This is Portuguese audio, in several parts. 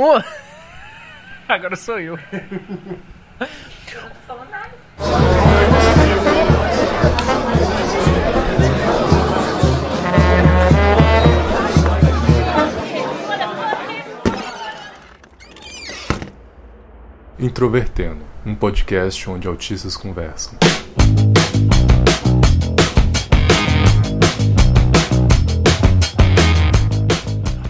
Agora sou eu. Introvertendo, um podcast onde autistas conversam.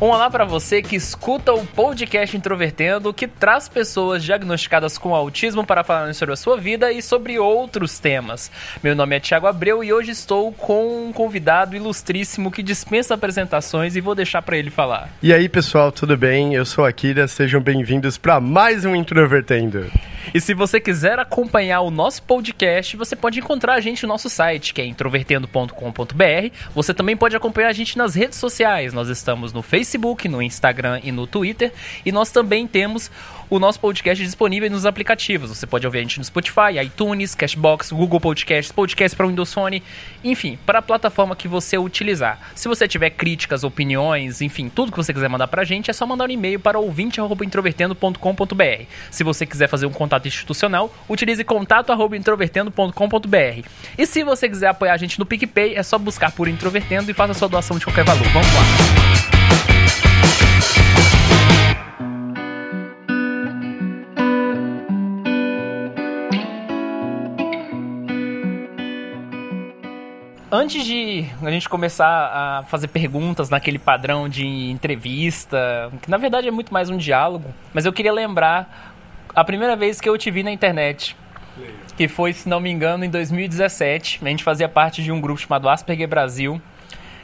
Um olá para você que escuta o podcast Introvertendo, que traz pessoas diagnosticadas com autismo para falarem sobre a sua vida e sobre outros temas. Meu nome é Thiago Abreu e hoje estou com um convidado ilustríssimo que dispensa apresentações e vou deixar para ele falar. E aí, pessoal, tudo bem? Eu sou a Kira, sejam bem-vindos para mais um Introvertendo. E se você quiser acompanhar o nosso podcast, você pode encontrar a gente no nosso site, que é introvertendo.com.br. Você também pode acompanhar a gente nas redes sociais. Nós estamos no Facebook, no Instagram e no Twitter. E nós também temos o nosso podcast disponível nos aplicativos. Você pode ouvir a gente no Spotify, iTunes, Cashbox, Google Podcasts, podcast para Windows Phone, enfim, para a plataforma que você utilizar. Se você tiver críticas, opiniões, enfim, tudo que você quiser mandar para a gente, é só mandar um e-mail para ouvinte@introvertendo.com.br. Se você quiser fazer um contato institucional, utilize contato@introvertendo.com.br. E se você quiser apoiar a gente no PicPay, é só buscar por Introvertendo e faça sua doação de qualquer valor. Vamos lá. Antes de a gente começar a fazer perguntas naquele padrão de entrevista, que na verdade é muito mais um diálogo, mas eu queria lembrar a primeira vez que eu te vi na internet. Que foi, se não me engano, em 2017. A gente fazia parte de um grupo chamado Asperger Brasil.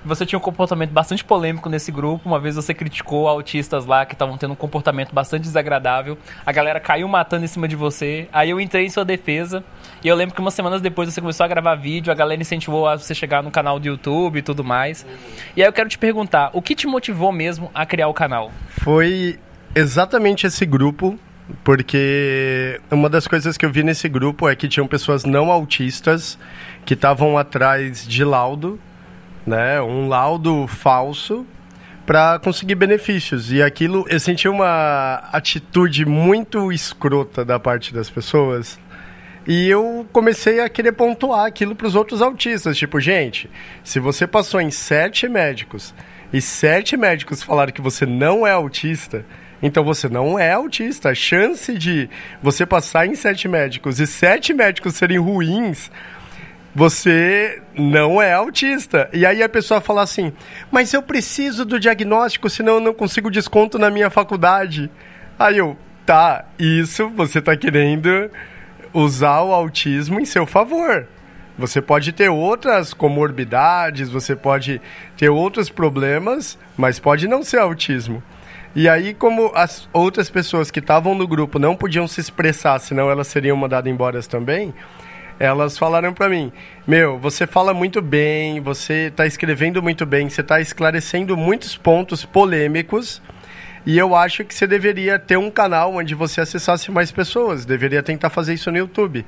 Você tinha um comportamento bastante polêmico nesse grupo. Uma vez você criticou autistas lá que estavam tendo um comportamento bastante desagradável. A galera caiu matando em cima de você. Aí eu entrei em sua defesa. E eu lembro que umas semanas depois você começou a gravar vídeo. A galera incentivou a você chegar no canal do YouTube e tudo mais. E aí eu quero te perguntar: o que te motivou mesmo a criar o canal? Foi exatamente esse grupo, porque uma das coisas que eu vi nesse grupo é que tinham pessoas não autistas que estavam atrás de laudo né, um laudo falso para conseguir benefícios. E aquilo, eu senti uma atitude muito escrota da parte das pessoas. E eu comecei a querer pontuar aquilo para os outros autistas. Tipo, gente, se você passou em sete médicos e sete médicos falaram que você não é autista, então você não é autista. A chance de você passar em sete médicos e sete médicos serem ruins você não é autista. E aí a pessoa fala assim: Mas eu preciso do diagnóstico, senão eu não consigo desconto na minha faculdade. Aí eu, tá, isso você tá querendo usar o autismo em seu favor. Você pode ter outras comorbidades, você pode ter outros problemas, mas pode não ser autismo. E aí, como as outras pessoas que estavam no grupo não podiam se expressar, senão elas seriam mandadas embora também, elas falaram para mim: Meu, você fala muito bem, você está escrevendo muito bem, você está esclarecendo muitos pontos polêmicos. E eu acho que você deveria ter um canal onde você acessasse mais pessoas. Deveria tentar fazer isso no YouTube.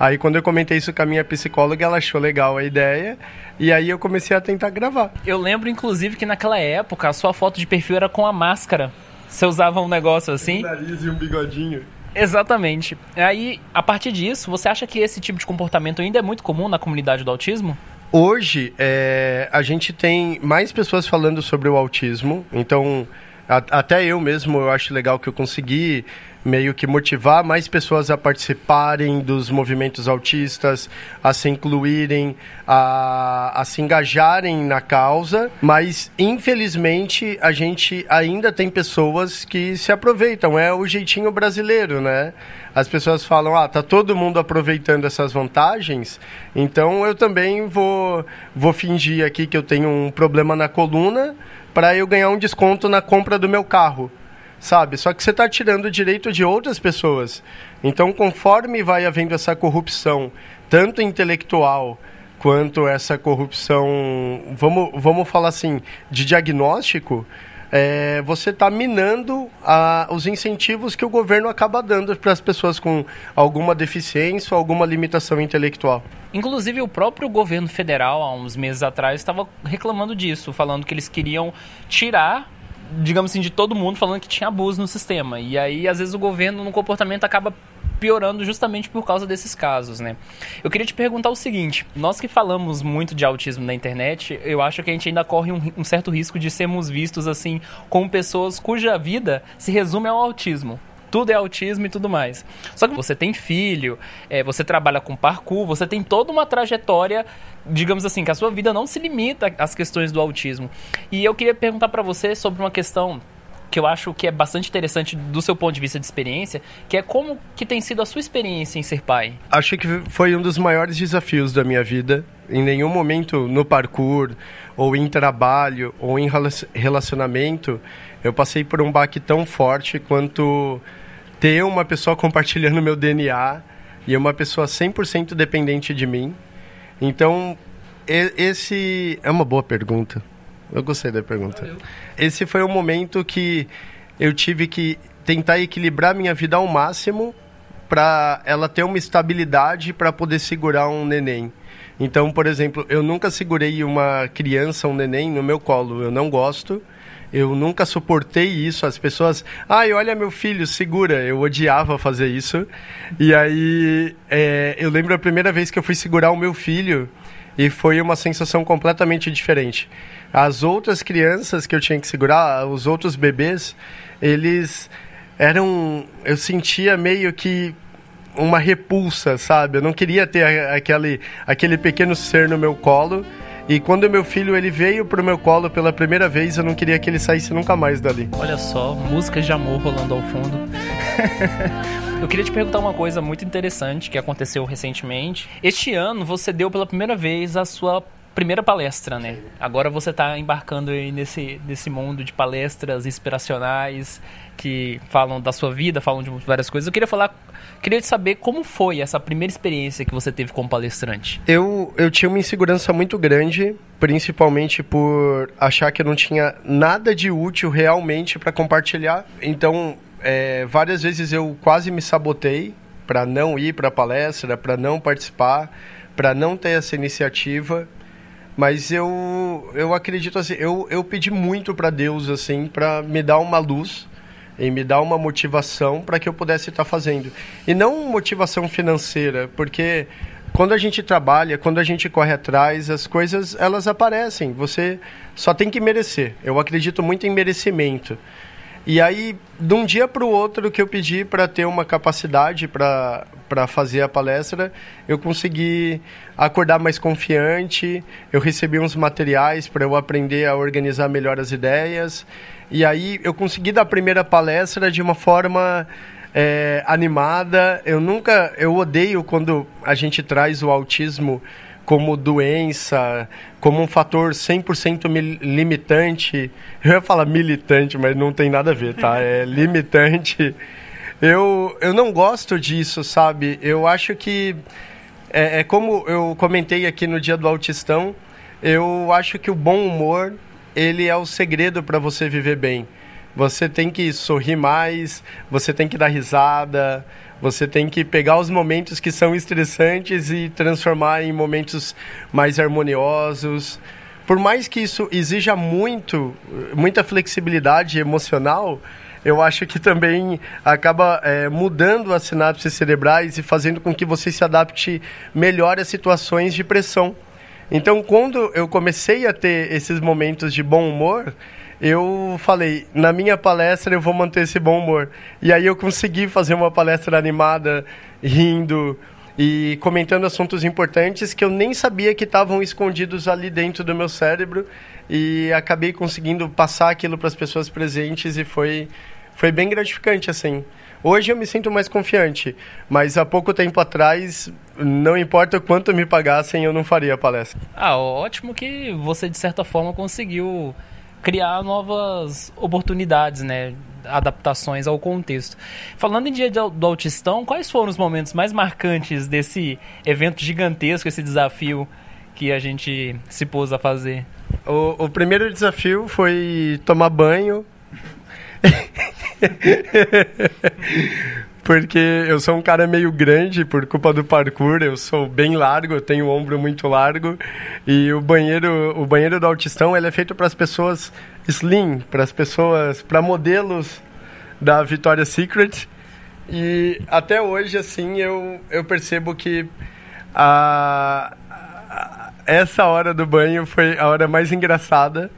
Aí, quando eu comentei isso com a minha psicóloga, ela achou legal a ideia. E aí, eu comecei a tentar gravar. Eu lembro, inclusive, que naquela época a sua foto de perfil era com a máscara. Você usava um negócio assim? Um nariz e um bigodinho. Exatamente. Aí, a partir disso, você acha que esse tipo de comportamento ainda é muito comum na comunidade do autismo? Hoje, é, a gente tem mais pessoas falando sobre o autismo, então até eu mesmo eu acho legal que eu consegui meio que motivar mais pessoas a participarem dos movimentos autistas, a se incluírem, a, a se engajarem na causa, mas infelizmente a gente ainda tem pessoas que se aproveitam, é o jeitinho brasileiro, né? As pessoas falam, ah, tá todo mundo aproveitando essas vantagens, então eu também vou, vou fingir aqui que eu tenho um problema na coluna para eu ganhar um desconto na compra do meu carro sabe? Só que você está tirando o direito de outras pessoas. Então, conforme vai havendo essa corrupção, tanto intelectual quanto essa corrupção, vamos, vamos falar assim, de diagnóstico, é, você está minando a, os incentivos que o governo acaba dando para as pessoas com alguma deficiência ou alguma limitação intelectual. Inclusive, o próprio governo federal, há uns meses atrás, estava reclamando disso, falando que eles queriam tirar digamos assim, de todo mundo falando que tinha abuso no sistema. E aí, às vezes, o governo no comportamento acaba piorando justamente por causa desses casos, né? Eu queria te perguntar o seguinte: nós que falamos muito de autismo na internet, eu acho que a gente ainda corre um, um certo risco de sermos vistos assim como pessoas cuja vida se resume ao autismo tudo é autismo e tudo mais. Só que você tem filho, é, você trabalha com parkour, você tem toda uma trajetória, digamos assim, que a sua vida não se limita às questões do autismo. E eu queria perguntar para você sobre uma questão que eu acho que é bastante interessante do seu ponto de vista de experiência, que é como que tem sido a sua experiência em ser pai. Acho que foi um dos maiores desafios da minha vida. Em nenhum momento no parkour, ou em trabalho, ou em relacionamento, eu passei por um baque tão forte quanto ter uma pessoa compartilhando meu DNA e uma pessoa 100% dependente de mim. Então, esse é uma boa pergunta. Eu gostei da pergunta. Valeu. Esse foi o momento que eu tive que tentar equilibrar minha vida ao máximo para ela ter uma estabilidade para poder segurar um neném. Então, por exemplo, eu nunca segurei uma criança, um neném no meu colo. Eu não gosto. Eu nunca suportei isso. As pessoas, ai, olha meu filho, segura. Eu odiava fazer isso. E aí, é, eu lembro a primeira vez que eu fui segurar o meu filho e foi uma sensação completamente diferente. As outras crianças que eu tinha que segurar, os outros bebês, eles eram. Eu sentia meio que uma repulsa, sabe? Eu não queria ter aquele, aquele pequeno ser no meu colo. E quando meu filho ele veio pro meu colo pela primeira vez, eu não queria que ele saísse nunca mais dali. Olha só, músicas de amor rolando ao fundo. eu queria te perguntar uma coisa muito interessante que aconteceu recentemente. Este ano você deu pela primeira vez a sua primeira palestra, né? Agora você está embarcando nesse, nesse mundo de palestras inspiracionais que falam da sua vida, falam de várias coisas. Eu queria falar, queria saber como foi essa primeira experiência que você teve como palestrante. Eu, eu tinha uma insegurança muito grande, principalmente por achar que eu não tinha nada de útil realmente para compartilhar. Então, é, várias vezes eu quase me sabotei para não ir para a palestra, para não participar, para não ter essa iniciativa mas eu, eu acredito assim, eu, eu pedi muito para Deus, assim, para me dar uma luz e me dar uma motivação para que eu pudesse estar tá fazendo. E não motivação financeira, porque quando a gente trabalha, quando a gente corre atrás, as coisas elas aparecem. Você só tem que merecer. Eu acredito muito em merecimento. E aí, de um dia para o outro que eu pedi para ter uma capacidade para fazer a palestra, eu consegui acordar mais confiante, eu recebi uns materiais para eu aprender a organizar melhor as ideias. E aí eu consegui dar a primeira palestra de uma forma é, animada. Eu nunca, eu odeio quando a gente traz o autismo como doença, como um fator 100% limitante. Eu ia falar militante, mas não tem nada a ver, tá? É limitante. Eu, eu não gosto disso, sabe? Eu acho que é, é como eu comentei aqui no dia do autistão, eu acho que o bom humor, ele é o segredo para você viver bem. Você tem que sorrir mais, você tem que dar risada, você tem que pegar os momentos que são estressantes e transformar em momentos mais harmoniosos. Por mais que isso exija muito, muita flexibilidade emocional, eu acho que também acaba é, mudando as sinapses cerebrais e fazendo com que você se adapte melhor a situações de pressão. Então, quando eu comecei a ter esses momentos de bom humor, eu falei, na minha palestra eu vou manter esse bom humor. E aí eu consegui fazer uma palestra animada, rindo e comentando assuntos importantes que eu nem sabia que estavam escondidos ali dentro do meu cérebro e acabei conseguindo passar aquilo para as pessoas presentes e foi foi bem gratificante assim. Hoje eu me sinto mais confiante, mas há pouco tempo atrás, não importa quanto me pagassem, eu não faria a palestra. Ah, ótimo que você de certa forma conseguiu criar novas oportunidades, né? Adaptações ao contexto. Falando em dia do autistão, quais foram os momentos mais marcantes desse evento gigantesco, esse desafio que a gente se pôs a fazer? O, o primeiro desafio foi tomar banho. porque eu sou um cara meio grande por culpa do parkour, eu sou bem largo, eu tenho o ombro muito largo e o banheiro, o banheiro do autistão, ele é feito para as pessoas slim, para as pessoas, para modelos da Victoria's Secret. E até hoje assim eu, eu percebo que a, a essa hora do banho foi a hora mais engraçada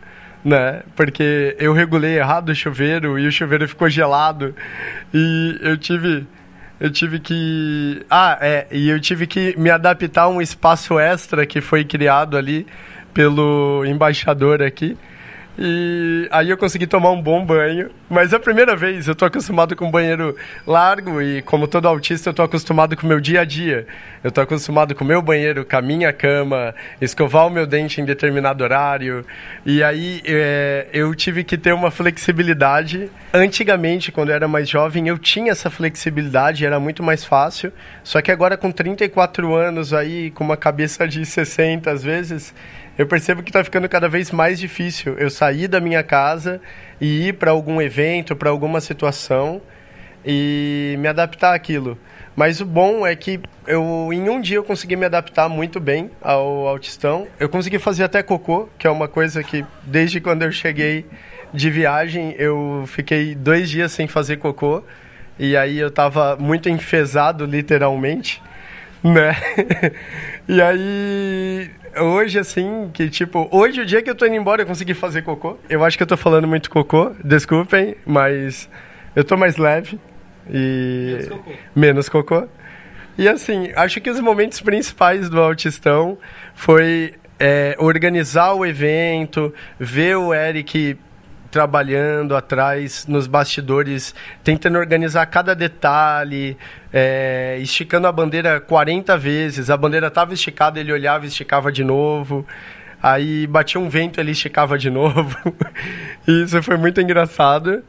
né? Porque eu regulei errado o chuveiro e o chuveiro ficou gelado e eu tive eu tive que ah é e eu tive que me adaptar a um espaço extra que foi criado ali pelo embaixador aqui e aí eu consegui tomar um bom banho. Mas é a primeira vez, eu tô acostumado com um banheiro largo e como todo autista eu tô acostumado com o meu dia a dia. Eu tô acostumado com o meu banheiro, com a minha cama, escovar o meu dente em determinado horário. E aí é, eu tive que ter uma flexibilidade. Antigamente, quando eu era mais jovem, eu tinha essa flexibilidade, era muito mais fácil. Só que agora com 34 anos aí, com uma cabeça de 60 às vezes eu percebo que está ficando cada vez mais difícil eu sair da minha casa e ir para algum evento, para alguma situação e me adaptar àquilo. Mas o bom é que eu em um dia eu consegui me adaptar muito bem ao autistão. Eu consegui fazer até cocô, que é uma coisa que desde quando eu cheguei de viagem eu fiquei dois dias sem fazer cocô e aí eu estava muito enfesado literalmente, né? e aí hoje, assim, que tipo, hoje o dia que eu tô indo embora eu consegui fazer cocô. Eu acho que eu tô falando muito cocô, desculpem, mas eu tô mais leve e. Menos cocô. Menos cocô. E assim, acho que os momentos principais do Autistão foi é, organizar o evento, ver o Eric trabalhando atrás, nos bastidores, tentando organizar cada detalhe, é, esticando a bandeira 40 vezes. A bandeira estava esticada, ele olhava e esticava de novo. Aí batia um vento, ele esticava de novo. Isso foi muito engraçado.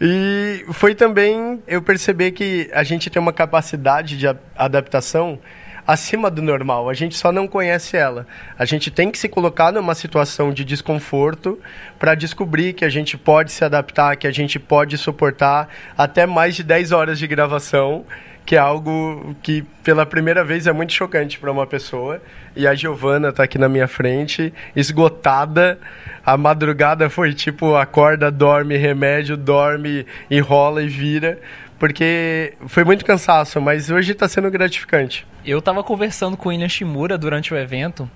E foi também eu perceber que a gente tem uma capacidade de adaptação acima do normal. A gente só não conhece ela. A gente tem que se colocar numa situação de desconforto para descobrir que a gente pode se adaptar, que a gente pode suportar até mais de 10 horas de gravação que é algo que pela primeira vez é muito chocante para uma pessoa. E a Giovana está aqui na minha frente, esgotada. A madrugada foi tipo acorda, dorme, remédio, dorme, enrola e vira porque foi muito cansaço, mas hoje está sendo gratificante. Eu estava conversando com o William Shimura durante o evento.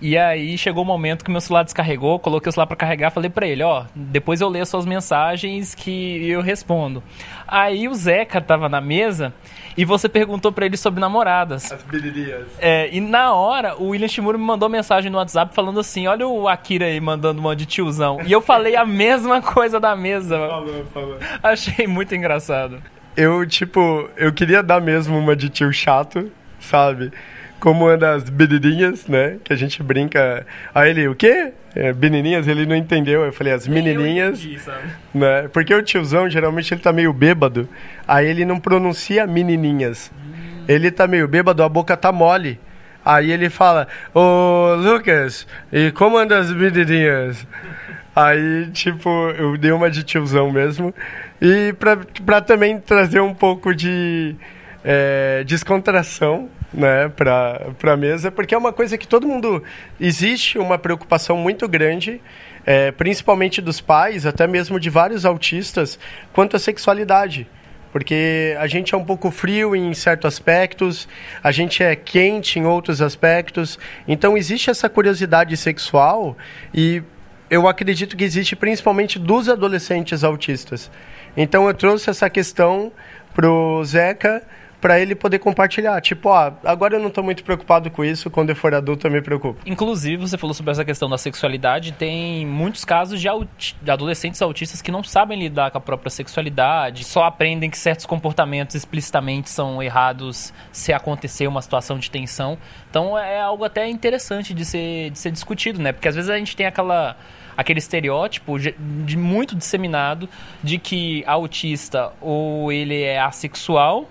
E aí chegou o um momento que meu celular descarregou, coloquei o celular para carregar, falei para ele, ó, depois eu leio suas mensagens que eu respondo. Aí o Zeca tava na mesa e você perguntou para ele sobre namoradas. As bilirias. É, e na hora o William Shimura me mandou mensagem no WhatsApp falando assim, olha o Akira aí mandando uma de tiozão. E eu falei a mesma coisa da mesa. Falou, falou. Achei muito engraçado eu, tipo, eu queria dar mesmo uma de tio chato, sabe? Como uma das menininhas, né? Que a gente brinca. Aí ele, o quê? É, menininhas, ele não entendeu. Eu falei, as menininhas. né? Porque o tiozão, geralmente, ele tá meio bêbado. Aí ele não pronuncia menininhas. Hum. Ele tá meio bêbado, a boca tá mole. Aí ele fala, ô Lucas, e como anda as menininhas? Aí, tipo, eu dei uma de tiozão mesmo. E para também trazer um pouco de é, descontração né, para a mesa, porque é uma coisa que todo mundo. Existe uma preocupação muito grande, é, principalmente dos pais, até mesmo de vários autistas, quanto à sexualidade. Porque a gente é um pouco frio em certos aspectos, a gente é quente em outros aspectos. Então existe essa curiosidade sexual e eu acredito que existe principalmente dos adolescentes autistas. Então eu trouxe essa questão pro Zeca para ele poder compartilhar. Tipo, ó, agora eu não estou muito preocupado com isso, quando eu for adulto eu me preocupo. Inclusive, você falou sobre essa questão da sexualidade, tem muitos casos de, de, adolescentes autistas que não sabem lidar com a própria sexualidade, só aprendem que certos comportamentos explicitamente são errados se acontecer uma situação de tensão. Então é algo até interessante de ser, de ser discutido, né? Porque às vezes a gente tem aquela aquele estereótipo de, muito disseminado de que autista ou ele é assexual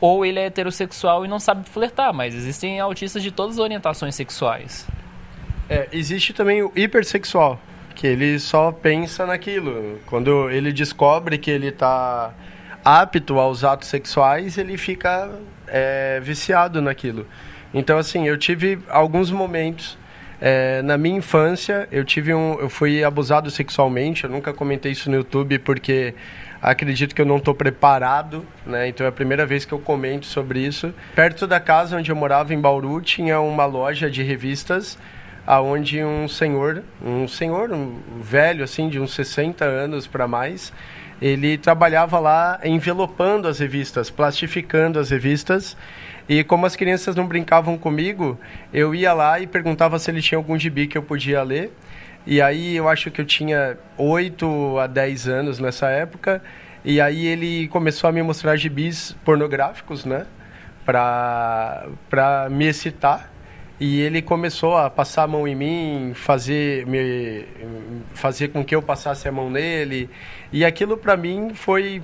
ou ele é heterossexual e não sabe flertar, mas existem autistas de todas as orientações sexuais. É, existe também o hipersexual, que ele só pensa naquilo. Quando ele descobre que ele está apto aos atos sexuais, ele fica é, viciado naquilo. Então, assim, eu tive alguns momentos é, na minha infância, eu tive um, eu fui abusado sexualmente. Eu nunca comentei isso no YouTube porque acredito que eu não estou preparado, né? Então é a primeira vez que eu comento sobre isso. Perto da casa onde eu morava em Bauru tinha uma loja de revistas, aonde um senhor, um senhor um velho assim de uns 60 anos para mais, ele trabalhava lá envelopando as revistas, plastificando as revistas e como as crianças não brincavam comigo, eu ia lá e perguntava se ele tinha algum gibi que eu podia ler. E aí eu acho que eu tinha 8 a 10 anos nessa época. E aí ele começou a me mostrar gibis pornográficos, né? Pra, pra me excitar. E ele começou a passar a mão em mim, fazer, me, fazer com que eu passasse a mão nele. E aquilo para mim foi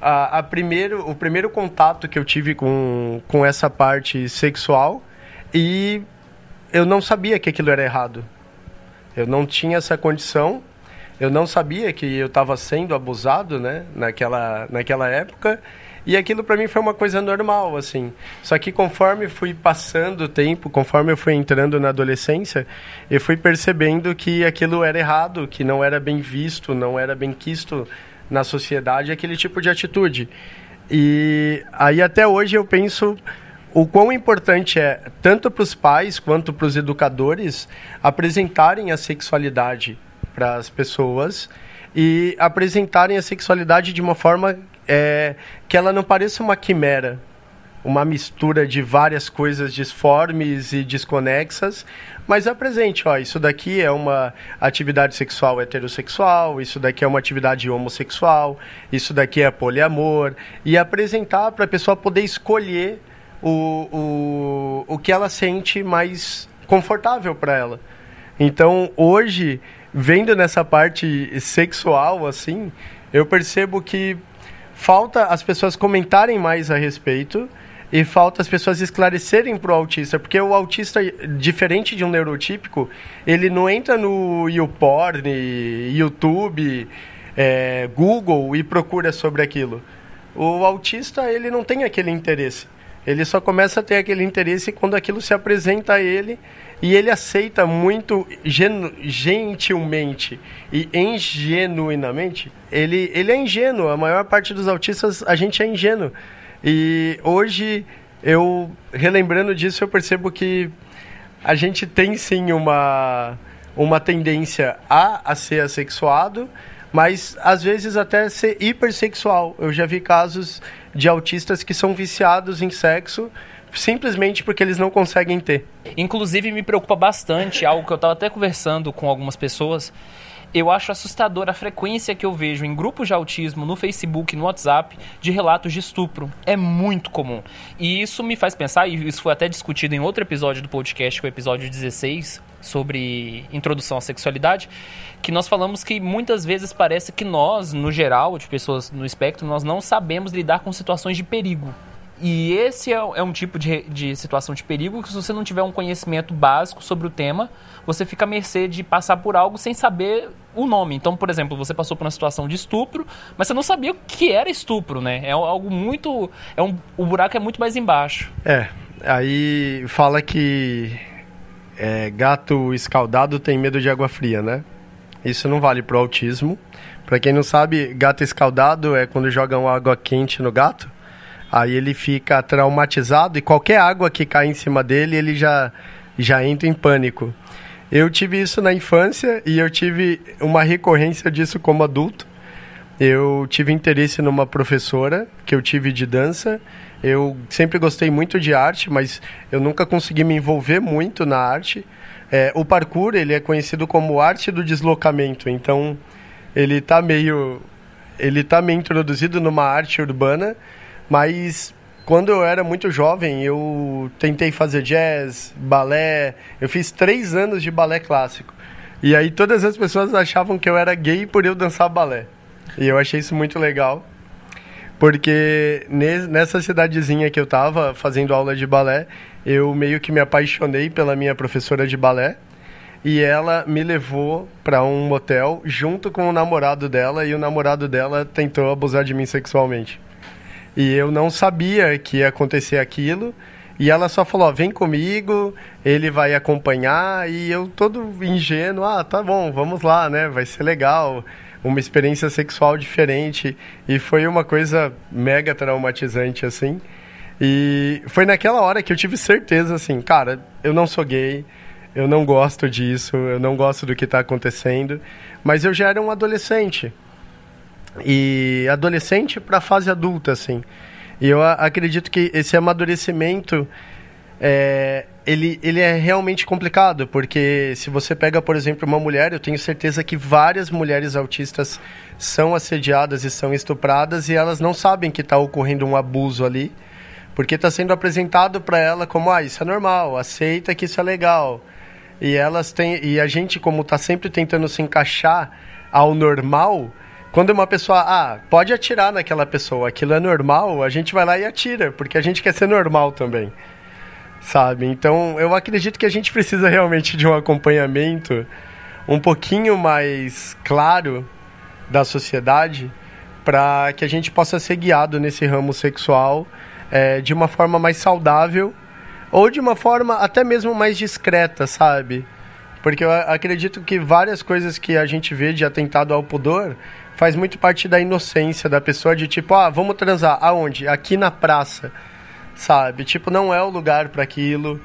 a, a primeiro, o primeiro contato que eu tive com, com essa parte sexual e eu não sabia que aquilo era errado. Eu não tinha essa condição, eu não sabia que eu estava sendo abusado, né, naquela, naquela época. E aquilo para mim foi uma coisa normal, assim. Só que conforme fui passando o tempo, conforme eu fui entrando na adolescência, eu fui percebendo que aquilo era errado, que não era bem visto, não era bem quisto na sociedade aquele tipo de atitude. E aí até hoje eu penso o quão importante é, tanto para os pais quanto para os educadores, apresentarem a sexualidade para as pessoas e apresentarem a sexualidade de uma forma é, que ela não pareça uma quimera, uma mistura de várias coisas disformes e desconexas, mas apresente, ó, isso daqui é uma atividade sexual heterossexual, isso daqui é uma atividade homossexual, isso daqui é poliamor, e apresentar para a pessoa poder escolher o, o, o que ela sente mais confortável para ela. Então, hoje, vendo nessa parte sexual, assim, eu percebo que falta as pessoas comentarem mais a respeito e falta as pessoas esclarecerem para o autista, porque o autista, diferente de um neurotípico, ele não entra no YouPorn, YouTube, é, Google e procura sobre aquilo. O autista, ele não tem aquele interesse. Ele só começa a ter aquele interesse quando aquilo se apresenta a ele e ele aceita muito gentilmente e ingenuinamente. Ele, ele é ingênuo. A maior parte dos autistas, a gente é ingênuo. E hoje, eu relembrando disso, eu percebo que a gente tem sim uma, uma tendência a, a ser assexuado, mas às vezes até ser hipersexual. Eu já vi casos de autistas que são viciados em sexo simplesmente porque eles não conseguem ter. Inclusive me preocupa bastante algo que eu estava até conversando com algumas pessoas eu acho assustador a frequência que eu vejo em grupos de autismo, no Facebook, no WhatsApp, de relatos de estupro. É muito comum. E isso me faz pensar, e isso foi até discutido em outro episódio do podcast, que é o episódio 16, sobre introdução à sexualidade, que nós falamos que muitas vezes parece que nós, no geral, de pessoas no espectro, nós não sabemos lidar com situações de perigo. E esse é, é um tipo de, de situação de perigo que, se você não tiver um conhecimento básico sobre o tema, você fica à mercê de passar por algo sem saber o nome. Então, por exemplo, você passou por uma situação de estupro, mas você não sabia o que era estupro, né? É algo muito. É um, o buraco é muito mais embaixo. É. Aí fala que é, gato escaldado tem medo de água fria, né? Isso não vale pro autismo. Para quem não sabe, gato escaldado é quando jogam água quente no gato. Aí ele fica traumatizado e qualquer água que cai em cima dele, ele já, já entra em pânico. Eu tive isso na infância e eu tive uma recorrência disso como adulto. Eu tive interesse numa professora que eu tive de dança. Eu sempre gostei muito de arte, mas eu nunca consegui me envolver muito na arte. É, o parkour ele é conhecido como arte do deslocamento, então ele está meio ele tá meio introduzido numa arte urbana, mas quando eu era muito jovem, eu tentei fazer jazz, balé. Eu fiz três anos de balé clássico. E aí todas as pessoas achavam que eu era gay por eu dançar balé. E eu achei isso muito legal. Porque nessa cidadezinha que eu tava fazendo aula de balé, eu meio que me apaixonei pela minha professora de balé. E ela me levou para um motel junto com o namorado dela. E o namorado dela tentou abusar de mim sexualmente. E eu não sabia que ia acontecer aquilo. E ela só falou: vem comigo, ele vai acompanhar. E eu, todo ingênuo, ah, tá bom, vamos lá, né? Vai ser legal. Uma experiência sexual diferente. E foi uma coisa mega traumatizante, assim. E foi naquela hora que eu tive certeza, assim, cara, eu não sou gay, eu não gosto disso, eu não gosto do que está acontecendo. Mas eu já era um adolescente. E adolescente para fase adulta, assim. E eu acredito que esse amadurecimento é, ele, ele é realmente complicado, porque se você pega, por exemplo, uma mulher, eu tenho certeza que várias mulheres autistas são assediadas e são estupradas e elas não sabem que está ocorrendo um abuso ali, porque está sendo apresentado para ela como, ah, isso é normal, aceita que isso é legal. E elas têm, e a gente, como está sempre tentando se encaixar ao normal, quando uma pessoa, ah, pode atirar naquela pessoa, aquilo é normal, a gente vai lá e atira, porque a gente quer ser normal também. Sabe? Então, eu acredito que a gente precisa realmente de um acompanhamento um pouquinho mais claro da sociedade para que a gente possa ser guiado nesse ramo sexual é, de uma forma mais saudável ou de uma forma até mesmo mais discreta, sabe? Porque eu acredito que várias coisas que a gente vê de atentado ao pudor faz muito parte da inocência da pessoa de tipo, ah, vamos transar aonde? Aqui na praça, sabe? Tipo, não é o lugar para aquilo.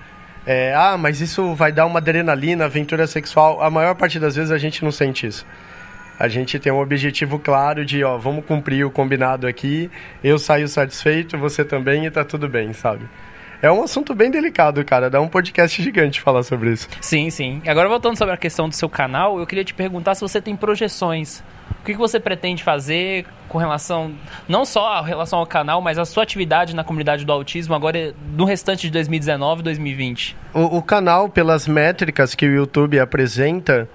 É, ah, mas isso vai dar uma adrenalina, aventura sexual. A maior parte das vezes a gente não sente isso. A gente tem um objetivo claro de, ó, vamos cumprir o combinado aqui. Eu saio satisfeito, você também e tá tudo bem, sabe? É um assunto bem delicado, cara. Dá um podcast gigante falar sobre isso. Sim, sim. Agora voltando sobre a questão do seu canal, eu queria te perguntar se você tem projeções. O que você pretende fazer com relação, não só a relação ao canal, mas a sua atividade na comunidade do autismo agora no restante de 2019 e 2020? O, o canal, pelas métricas que o YouTube apresenta,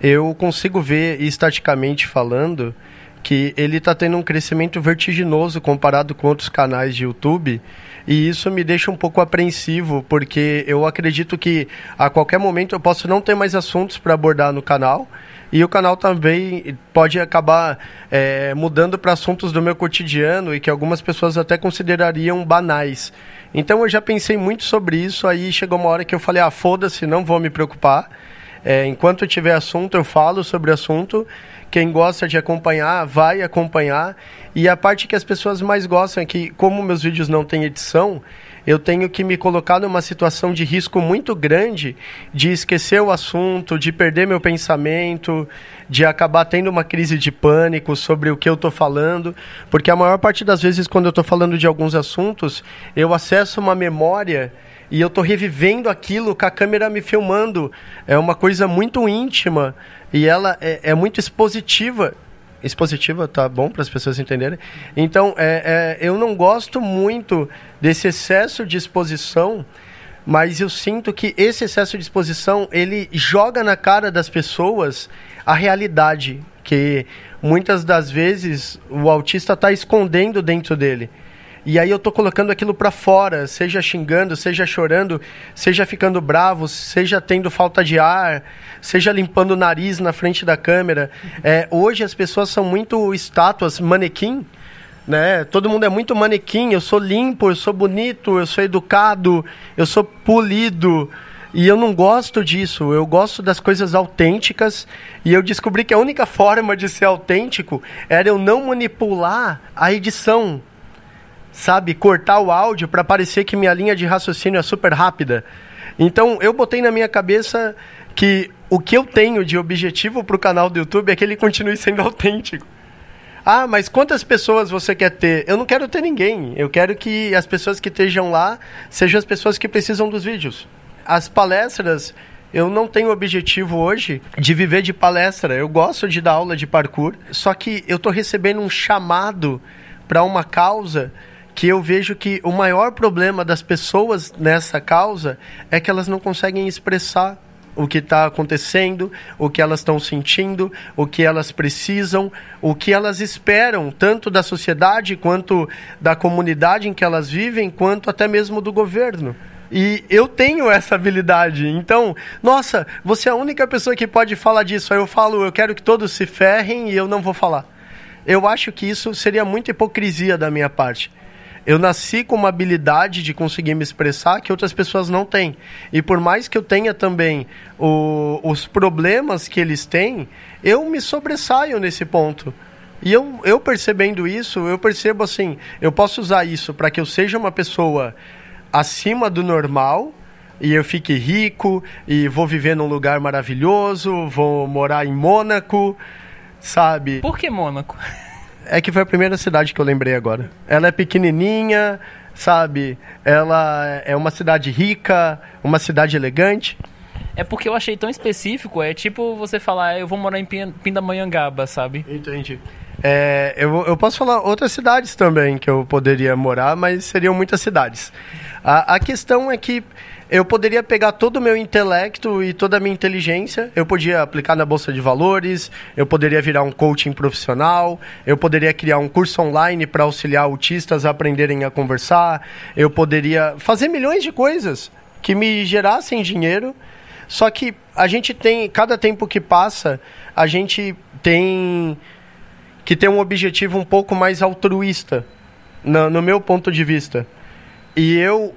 eu consigo ver, estaticamente falando, que ele está tendo um crescimento vertiginoso comparado com outros canais de YouTube. E isso me deixa um pouco apreensivo, porque eu acredito que a qualquer momento eu posso não ter mais assuntos para abordar no canal e o canal também pode acabar é, mudando para assuntos do meu cotidiano e que algumas pessoas até considerariam banais. Então eu já pensei muito sobre isso, aí chegou uma hora que eu falei, ah, foda-se, não vou me preocupar. É, enquanto tiver assunto, eu falo sobre assunto. Quem gosta de acompanhar, vai acompanhar. E a parte que as pessoas mais gostam é que, como meus vídeos não têm edição, eu tenho que me colocar numa situação de risco muito grande de esquecer o assunto, de perder meu pensamento, de acabar tendo uma crise de pânico sobre o que eu estou falando, porque a maior parte das vezes quando eu estou falando de alguns assuntos, eu acesso uma memória e eu estou revivendo aquilo com a câmera me filmando. É uma coisa muito íntima e ela é, é muito expositiva expositiva, tá bom para as pessoas entenderem. Então, é, é, eu não gosto muito desse excesso de exposição, mas eu sinto que esse excesso de exposição ele joga na cara das pessoas a realidade que muitas das vezes o autista está escondendo dentro dele. E aí eu tô colocando aquilo para fora, seja xingando, seja chorando, seja ficando bravo, seja tendo falta de ar, seja limpando o nariz na frente da câmera. É, hoje as pessoas são muito estátuas, manequim, né? Todo mundo é muito manequim. Eu sou limpo, eu sou bonito, eu sou educado, eu sou polido. E eu não gosto disso, eu gosto das coisas autênticas. E eu descobri que a única forma de ser autêntico era eu não manipular a edição sabe, cortar o áudio para parecer que minha linha de raciocínio é super rápida. Então, eu botei na minha cabeça que o que eu tenho de objetivo para o canal do YouTube é que ele continue sendo autêntico. Ah, mas quantas pessoas você quer ter? Eu não quero ter ninguém. Eu quero que as pessoas que estejam lá sejam as pessoas que precisam dos vídeos. As palestras, eu não tenho objetivo hoje de viver de palestra. Eu gosto de dar aula de parkour, só que eu estou recebendo um chamado para uma causa que eu vejo que o maior problema das pessoas nessa causa é que elas não conseguem expressar o que está acontecendo, o que elas estão sentindo, o que elas precisam, o que elas esperam, tanto da sociedade quanto da comunidade em que elas vivem, quanto até mesmo do governo. E eu tenho essa habilidade. Então, nossa, você é a única pessoa que pode falar disso. Aí eu falo, eu quero que todos se ferrem e eu não vou falar. Eu acho que isso seria muita hipocrisia da minha parte. Eu nasci com uma habilidade de conseguir me expressar que outras pessoas não têm. E por mais que eu tenha também o, os problemas que eles têm, eu me sobressaio nesse ponto. E eu, eu percebendo isso, eu percebo assim, eu posso usar isso para que eu seja uma pessoa acima do normal e eu fique rico e vou viver num lugar maravilhoso, vou morar em Mônaco, sabe? Por que Mônaco? É que foi a primeira cidade que eu lembrei agora. Ela é pequenininha, sabe? Ela é uma cidade rica, uma cidade elegante. É porque eu achei tão específico, é tipo você falar, eu vou morar em Pindamonhangaba, sabe? Entendi. É, eu, eu posso falar outras cidades também que eu poderia morar, mas seriam muitas cidades. A, a questão é que eu poderia pegar todo o meu intelecto e toda a minha inteligência, eu podia aplicar na bolsa de valores, eu poderia virar um coaching profissional, eu poderia criar um curso online para auxiliar autistas a aprenderem a conversar, eu poderia fazer milhões de coisas que me gerassem dinheiro. Só que a gente tem, cada tempo que passa, a gente tem que ter um objetivo um pouco mais altruísta, no, no meu ponto de vista. E eu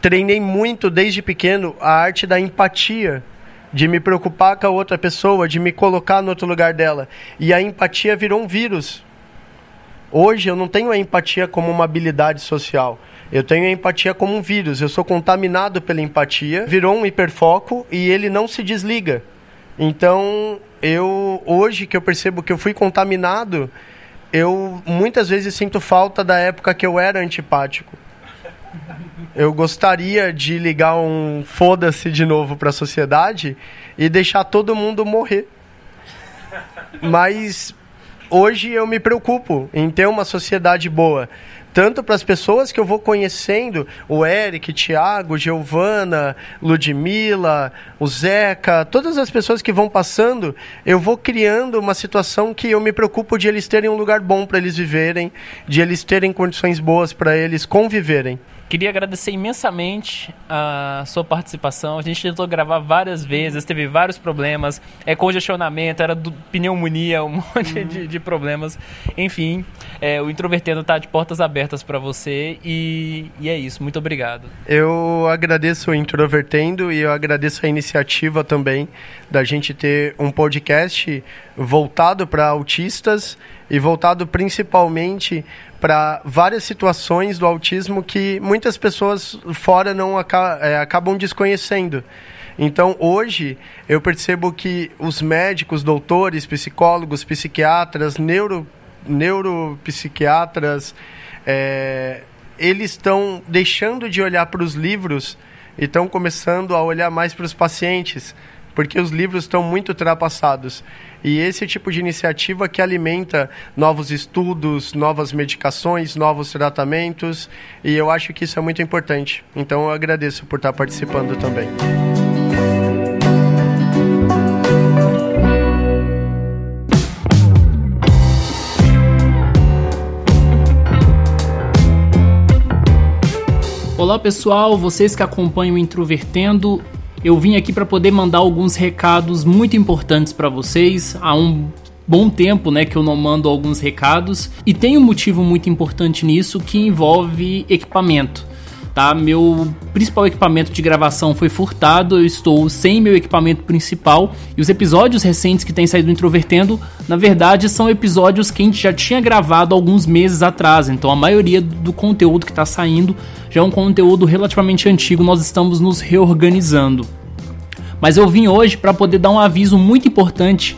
treinei muito desde pequeno a arte da empatia, de me preocupar com a outra pessoa, de me colocar no outro lugar dela. E a empatia virou um vírus. Hoje eu não tenho a empatia como uma habilidade social. Eu tenho a empatia como um vírus. Eu sou contaminado pela empatia, virou um hiperfoco e ele não se desliga. Então, eu hoje que eu percebo que eu fui contaminado, eu muitas vezes sinto falta da época que eu era antipático eu gostaria de ligar um foda-se de novo para a sociedade e deixar todo mundo morrer. Mas hoje eu me preocupo em ter uma sociedade boa. Tanto para as pessoas que eu vou conhecendo, o Eric, Tiago, Giovana, Ludmila, o Zeca, todas as pessoas que vão passando, eu vou criando uma situação que eu me preocupo de eles terem um lugar bom para eles viverem, de eles terem condições boas para eles conviverem. Queria agradecer imensamente a sua participação. A gente tentou gravar várias vezes, teve vários problemas, é congestionamento, era pneumonia, um monte uhum. de, de, problemas. Enfim, é, o Introvertendo está de portas abertas para você e, e, é isso. Muito obrigado. Eu agradeço o Introvertendo e eu agradeço a iniciativa também da gente ter um podcast voltado para autistas e voltado principalmente para várias situações do autismo que muitas pessoas fora não é, acabam desconhecendo. Então, hoje, eu percebo que os médicos, doutores, psicólogos, psiquiatras, neuro, neuropsiquiatras, é, eles estão deixando de olhar para os livros e estão começando a olhar mais para os pacientes, porque os livros estão muito ultrapassados. E esse tipo de iniciativa que alimenta novos estudos, novas medicações, novos tratamentos, e eu acho que isso é muito importante. Então eu agradeço por estar participando também. Olá pessoal, vocês que acompanham o Introvertendo, eu vim aqui para poder mandar alguns recados muito importantes para vocês. Há um bom tempo, né, que eu não mando alguns recados e tem um motivo muito importante nisso que envolve equipamento. Tá? Meu principal equipamento de gravação foi furtado, eu estou sem meu equipamento principal e os episódios recentes que têm saído do Introvertendo, na verdade, são episódios que a gente já tinha gravado alguns meses atrás, então a maioria do conteúdo que está saindo já é um conteúdo relativamente antigo, nós estamos nos reorganizando. Mas eu vim hoje para poder dar um aviso muito importante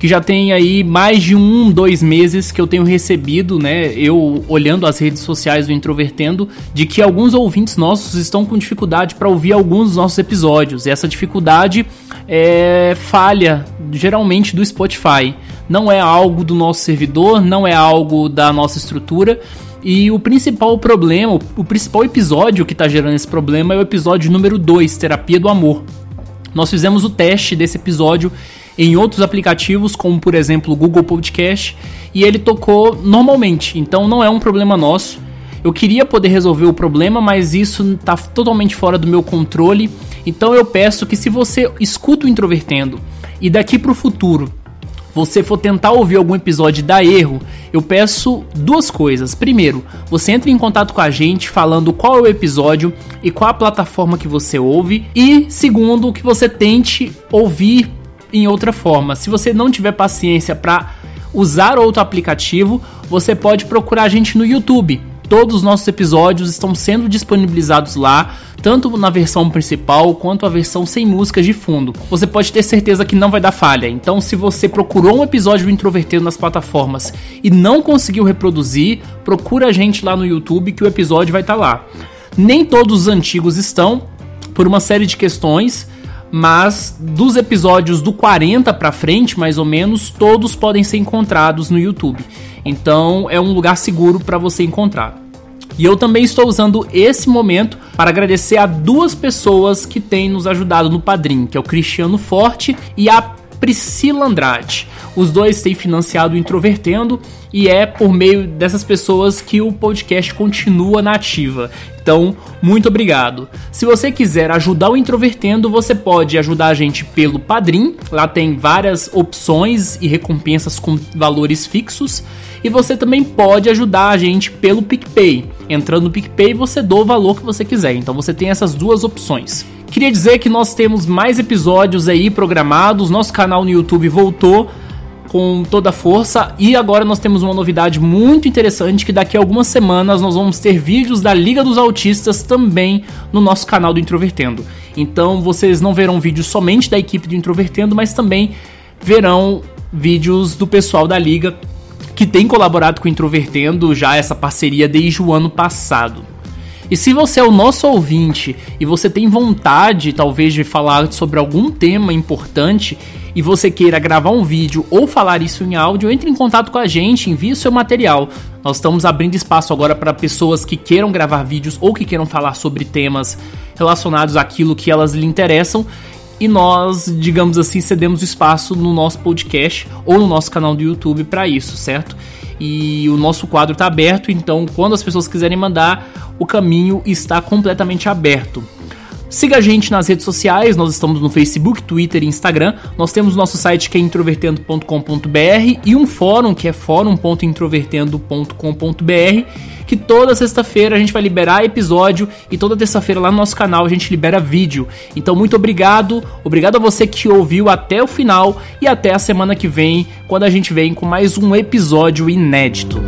que já tem aí mais de um, dois meses que eu tenho recebido, né? Eu olhando as redes sociais do Introvertendo, de que alguns ouvintes nossos estão com dificuldade para ouvir alguns dos nossos episódios. E essa dificuldade é falha, geralmente, do Spotify. Não é algo do nosso servidor, não é algo da nossa estrutura. E o principal problema, o principal episódio que está gerando esse problema é o episódio número 2, Terapia do Amor. Nós fizemos o teste desse episódio em outros aplicativos, como por exemplo o Google Podcast, e ele tocou normalmente, então não é um problema nosso. Eu queria poder resolver o problema, mas isso está totalmente fora do meu controle. Então eu peço que se você escuta o Introvertendo e daqui para o futuro você for tentar ouvir algum episódio e dar erro, eu peço duas coisas. Primeiro, você entre em contato com a gente falando qual é o episódio e qual a plataforma que você ouve. E segundo, que você tente ouvir em outra forma. Se você não tiver paciência para usar outro aplicativo, você pode procurar a gente no YouTube. Todos os nossos episódios estão sendo disponibilizados lá, tanto na versão principal quanto a versão sem músicas de fundo. Você pode ter certeza que não vai dar falha. Então, se você procurou um episódio do Introvertendo nas plataformas e não conseguiu reproduzir, procura a gente lá no YouTube que o episódio vai estar tá lá. Nem todos os antigos estão, por uma série de questões mas dos episódios do 40 para frente, mais ou menos, todos podem ser encontrados no YouTube. Então é um lugar seguro para você encontrar. E eu também estou usando esse momento para agradecer a duas pessoas que têm nos ajudado no Padrim, que é o Cristiano Forte e a Priscila Andrade. Os dois têm financiado o Introvertendo e é por meio dessas pessoas que o podcast continua na ativa. Então, muito obrigado. Se você quiser ajudar o Introvertendo, você pode ajudar a gente pelo Padrim. Lá tem várias opções e recompensas com valores fixos. E você também pode ajudar a gente pelo PicPay. Entrando no PicPay, você doa o valor que você quiser. Então você tem essas duas opções. Queria dizer que nós temos mais episódios aí programados. Nosso canal no YouTube voltou com toda a força. E agora nós temos uma novidade muito interessante que daqui a algumas semanas nós vamos ter vídeos da Liga dos Autistas também no nosso canal do Introvertendo. Então vocês não verão vídeos somente da equipe do Introvertendo, mas também verão vídeos do pessoal da liga que tem colaborado com o Introvertendo já essa parceria desde o ano passado. E se você é o nosso ouvinte e você tem vontade, talvez, de falar sobre algum tema importante e você queira gravar um vídeo ou falar isso em áudio, entre em contato com a gente, envie o seu material. Nós estamos abrindo espaço agora para pessoas que queiram gravar vídeos ou que queiram falar sobre temas relacionados àquilo que elas lhe interessam. E nós, digamos assim, cedemos espaço no nosso podcast ou no nosso canal do YouTube para isso, certo? E o nosso quadro está aberto, então quando as pessoas quiserem mandar, o caminho está completamente aberto. Siga a gente nas redes sociais, nós estamos no Facebook, Twitter e Instagram. Nós temos nosso site que é introvertendo.com.br e um fórum que é fórum.introvertendo.com.br, que toda sexta-feira a gente vai liberar episódio e toda terça-feira lá no nosso canal a gente libera vídeo. Então muito obrigado, obrigado a você que ouviu até o final e até a semana que vem, quando a gente vem com mais um episódio inédito.